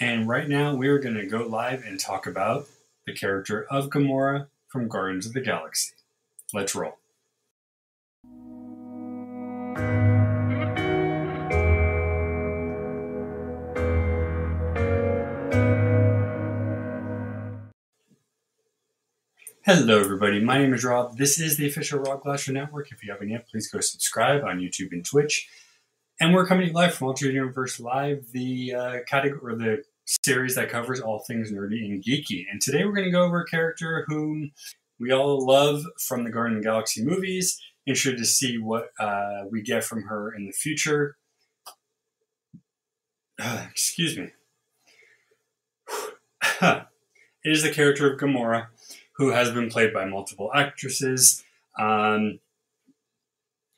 And right now we're going to go live and talk about the character of Gamora from Guardians of the Galaxy. Let's roll. Hello, everybody. My name is Rob. This is the official Rob Glasser Network. If you haven't yet, please go subscribe on YouTube and Twitch. And we're coming to live from Altered Universe Live, the uh, category or the series that covers all things nerdy and geeky. And today we're going to go over a character whom we all love from the Guardian the Galaxy movies. Interested to see what uh, we get from her in the future. Uh, excuse me. it is the character of Gamora who has been played by multiple actresses um,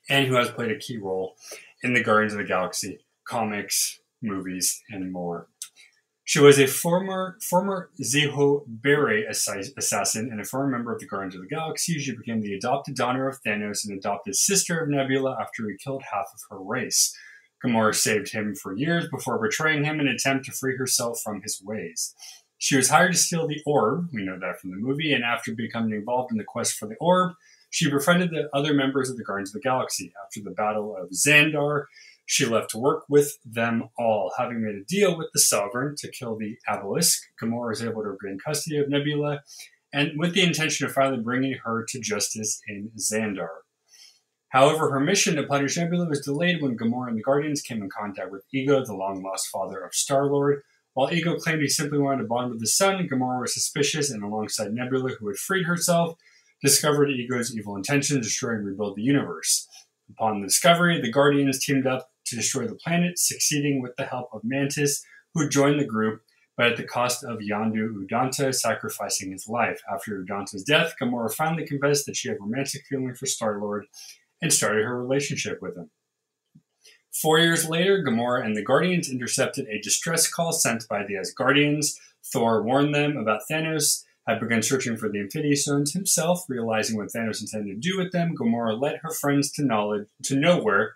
and who has played a key role in the Guardians of the Galaxy comics, movies, and more. She was a former former Zehoberei assassin and a former member of the Guardians of the Galaxy. She became the adopted daughter of Thanos and adopted sister of Nebula after he killed half of her race. Gamora saved him for years before betraying him in an attempt to free herself from his ways. She was hired to steal the orb, we know that from the movie, and after becoming involved in the quest for the orb, she befriended the other members of the Guardians of the Galaxy. After the Battle of Xandar, she left to work with them all. Having made a deal with the Sovereign to kill the Abilisk, Gamora was able to regain custody of Nebula, and with the intention of finally bringing her to justice in Xandar. However, her mission to punish Nebula was delayed when Gamora and the Guardians came in contact with Ego, the long lost father of Star Lord, while Ego claimed he simply wanted to bond with his son, Gamora was suspicious and, alongside Nebula, who had freed herself, discovered Ego's evil intention to destroy and rebuild the universe. Upon the discovery, the Guardians teamed up to destroy the planet, succeeding with the help of Mantis, who joined the group, but at the cost of Yondu Udonta sacrificing his life. After Udonta's death, Gamora finally confessed that she had romantic feelings for Star Lord and started her relationship with him. Four years later, Gamora and the Guardians intercepted a distress call sent by the Asgardians. Thor warned them about Thanos, had begun searching for the Infinity Stones himself, realizing what Thanos intended to do with them. Gamora led her friends to knowledge to Knowhere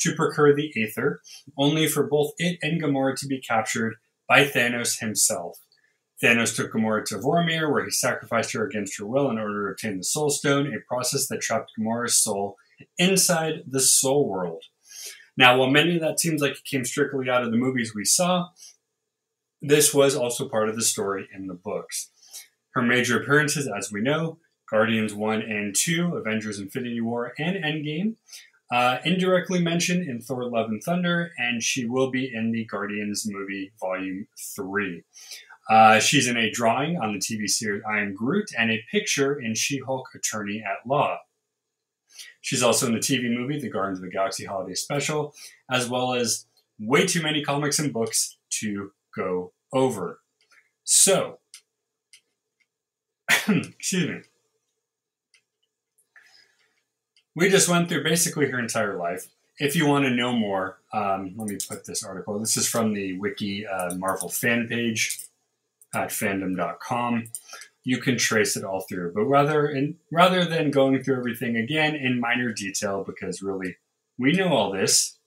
to procure the Aether, only for both it and Gamora to be captured by Thanos himself. Thanos took Gamora to Vormir, where he sacrificed her against her will in order to obtain the Soul Stone, a process that trapped Gamora's soul inside the Soul World. Now, while many of that seems like it came strictly out of the movies we saw, this was also part of the story in the books. Her major appearances, as we know, Guardians 1 and 2, Avengers Infinity War, and Endgame, uh, indirectly mentioned in Thor Love and Thunder, and she will be in the Guardians movie Volume 3. Uh, she's in a drawing on the TV series I Am Groot and a picture in She Hulk Attorney at Law. She's also in the TV movie, The Guardians of the Galaxy Holiday Special, as well as way too many comics and books to go over. So, excuse me. We just went through basically her entire life. If you want to know more, um, let me put this article. This is from the Wiki uh, Marvel fan page at fandom.com you can trace it all through. But rather and rather than going through everything again in minor detail, because really we know all this.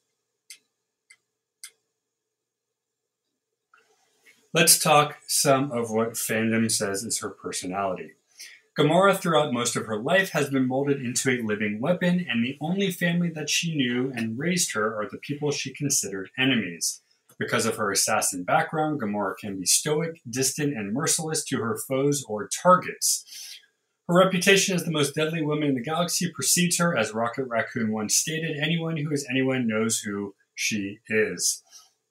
Let's talk some of what fandom says is her personality. Gamora, throughout most of her life, has been molded into a living weapon, and the only family that she knew and raised her are the people she considered enemies. Because of her assassin background, Gamora can be stoic, distant, and merciless to her foes or targets. Her reputation as the most deadly woman in the galaxy precedes her, as Rocket Raccoon once stated anyone who is anyone knows who she is.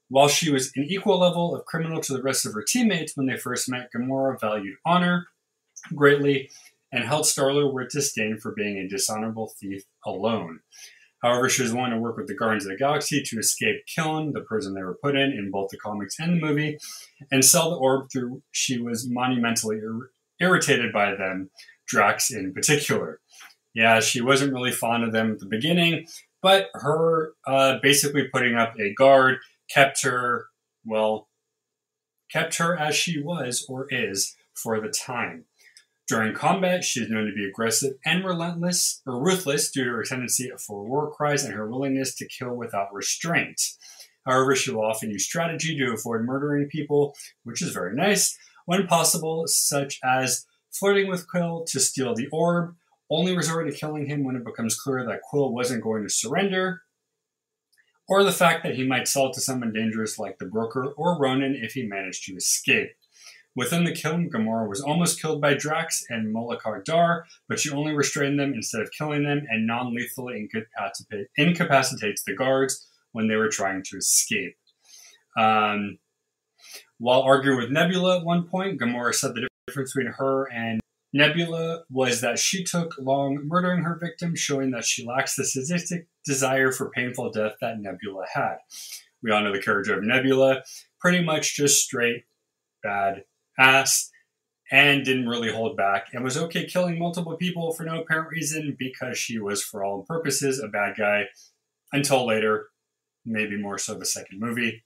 While she was an equal level of criminal to the rest of her teammates when they first met, Gamora valued honor greatly and held Star-Lord with disdain for being a dishonorable thief alone. However, she was willing to work with the Guardians of the Galaxy to escape Kyln, the prison they were put in in both the comics and the movie, and sell the orb through she was monumentally ir- irritated by them, Drax in particular. Yeah, she wasn't really fond of them at the beginning, but her uh, basically putting up a guard kept her, well, kept her as she was or is for the time. During combat, she is known to be aggressive and relentless or ruthless due to her tendency for war cries and her willingness to kill without restraint. However, she will often use strategy to avoid murdering people, which is very nice, when possible, such as flirting with Quill to steal the orb, only resort to killing him when it becomes clear that Quill wasn't going to surrender, or the fact that he might sell it to someone dangerous like the Broker or Ronan if he managed to escape. Within the Kyln, Gamora was almost killed by Drax and Moloka Dar, but she only restrained them instead of killing them and non lethally incapacitates the guards when they were trying to escape. Um, while arguing with Nebula at one point, Gamora said the difference between her and Nebula was that she took long murdering her victim, showing that she lacks the sadistic desire for painful death that Nebula had. We all know the character of Nebula, pretty much just straight bad ass, and didn't really hold back, and was okay killing multiple people for no apparent reason because she was, for all purposes, a bad guy until later, maybe more so the second movie,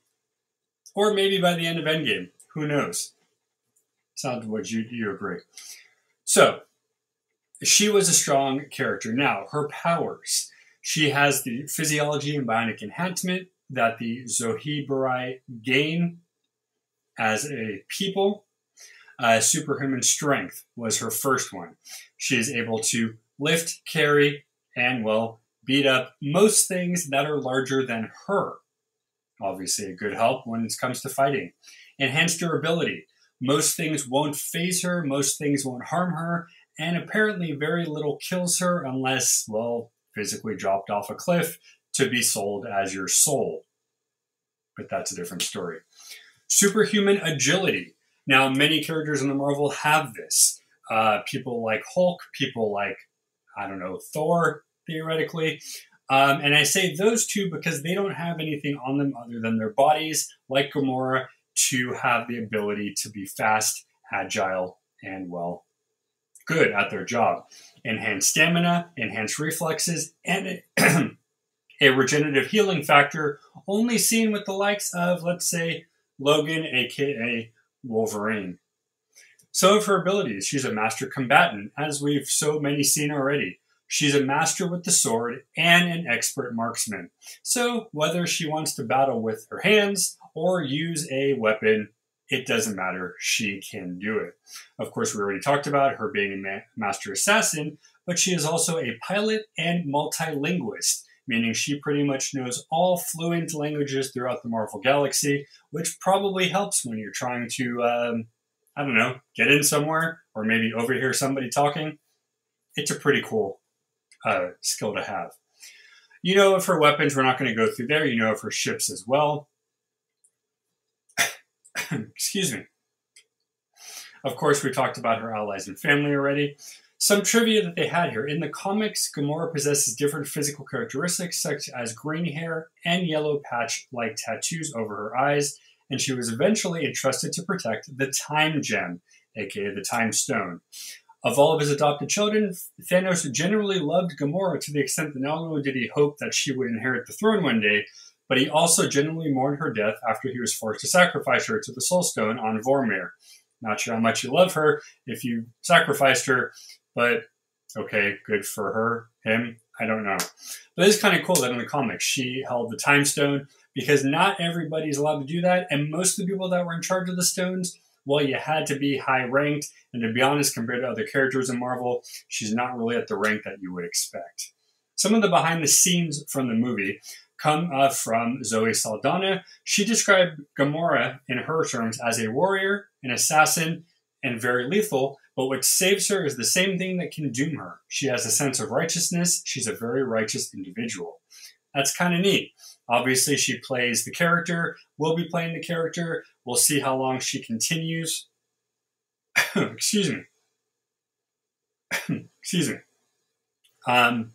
or maybe by the end of Endgame. Who knows? Sounds would you you agree? So she was a strong character. Now her powers. She has the physiology and bionic enhancement that the Zehoberei gain as a people. Uh, superhuman strength was her first one. She is able to lift, carry, and, well, beat up most things that are larger than her. Obviously, a good help when it comes to fighting. Enhanced durability. Most things won't phase her, most things won't harm her, and apparently very little kills her unless, well, physically dropped off a cliff to be sold as your soul. But that's a different story. Superhuman agility. Now, many characters in the Marvel have this. Uh, people like Hulk, people like, I don't know, Thor, theoretically. Um, and I say those two because they don't have anything on them other than their bodies, like Gamora, to have the ability to be fast, agile, and well, good at their job. Enhance stamina, enhance reflexes, and a, regenerative healing factor only seen with the likes of, let's say, Logan, aka Wolverine. So of her abilities, she's a master combatant, as we've so many seen already. She's a master with the sword and an expert marksman. So whether she wants to battle with her hands or use a weapon, it doesn't matter. She can do it. Of course, we already talked about her being a ma- master assassin, but she is also a pilot and multilinguist, meaning she pretty much knows all fluent languages throughout the Marvel Galaxy, which probably helps when you're trying to, um, I don't know, get in somewhere or maybe overhear somebody talking. It's a pretty cool uh, skill to have. You know, for weapons, we're not going to go through there. You know, for ships as well. Excuse me. Of course, we talked about her allies and family already. Some trivia that they had here. In the comics, Gamora possesses different physical characteristics, such as green hair and yellow patch like tattoos over her eyes, and she was eventually entrusted to protect the Time Gem, aka the Time Stone. Of all of his adopted children, Thanos generally loved Gamora to the extent that not only did he hope that she would inherit the throne one day, but he also genuinely mourned her death after he was forced to sacrifice her to the Soul Stone on Vormir. Not sure how much you love her if you sacrificed her, but okay, good for her, him, I don't know. But it's kind of cool that in the comics she held the time stone because not everybody's allowed to do that. And most of the people that were in charge of the stones, well, you had to be high ranked. And to be honest, compared to other characters in Marvel, she's not really at the rank that you would expect. Some of the behind the scenes from the movie come uh, from Zoe Saldana. She described Gamora in her terms as a warrior, an assassin, and very lethal, but what saves her is the same thing that can doom her. She has a sense of righteousness. She's a very righteous individual. That's kind of neat. Obviously, she plays the character, will be playing the character. We'll see how long she continues. Excuse me. Excuse me. Um,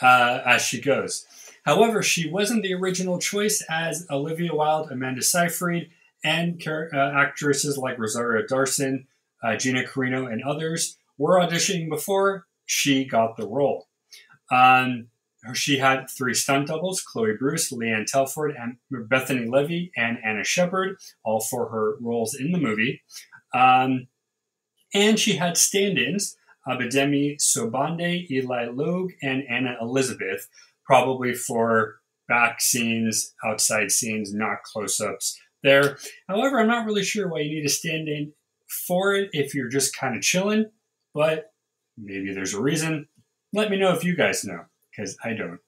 uh, as she goes. However, she wasn't the original choice as Olivia Wilde, Amanda Seyfried, and uh, actresses like Rosario Dawson, uh, Gina Carano, and others were auditioning before she got the role. Um, she had three stunt doubles Chloe Bruce, Leanne Telford, and Bethany Levy, and Anna Shepard, all for her roles in the movie. Um, and she had stand ins Abidemi Sobande, Eli Logue, and Anna Elizabeth, probably for back scenes, outside scenes, not close ups there. However, I'm not really sure why you need to stand in for it if you're just kind of chilling, but maybe there's a reason. Let me know if you guys know, because I don't.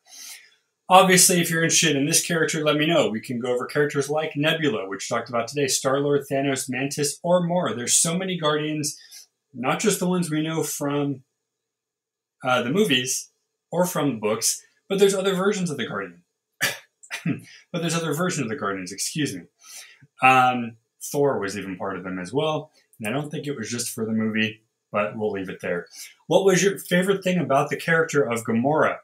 Obviously, if you're interested in this character, let me know. We can go over characters like Nebula, which talked about today, Star Lord, Thanos, Mantis, or more. There's so many Guardians, not just the ones we know from uh, the movies or from the books, but there's other versions of the Guardian. but there's other versions of the Guardians, excuse me. Um, Thor was even part of them as well. And I don't think it was just for the movie, but we'll leave it there. What was your favorite thing about the character of Gamora?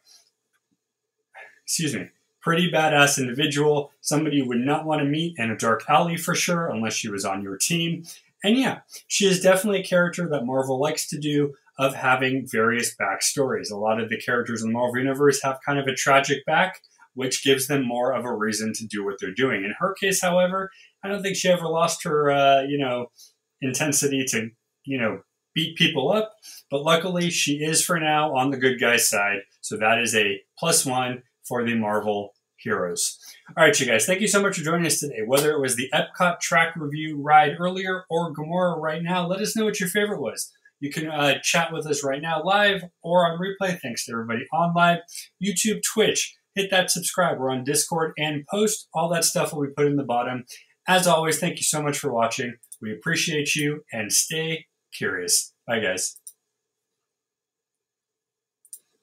Excuse me. Pretty badass individual, somebody you would not want to meet in a dark alley for sure, unless she was on your team. And yeah, she is definitely a character that Marvel likes to do of having various backstories. A lot of the characters in the Marvel Universe have kind of a tragic back, which gives them more of a reason to do what they're doing. In her case, however, I don't think she ever lost her, uh, you know, intensity to, you know, beat people up. But luckily, she is for now on the good guy's side. So that is a plus one for the Marvel heroes. All right, you guys, thank you so much for joining us today. Whether it was the Epcot track review ride earlier or Gamora right now, let us know what your favorite was. You can uh, chat with us right now live or on replay. Thanks to everybody on live, YouTube, Twitch. Hit that subscribe. We're on Discord and post. All that stuff will be put in the bottom. As always, thank you so much for watching. We appreciate you and stay curious. Bye, guys.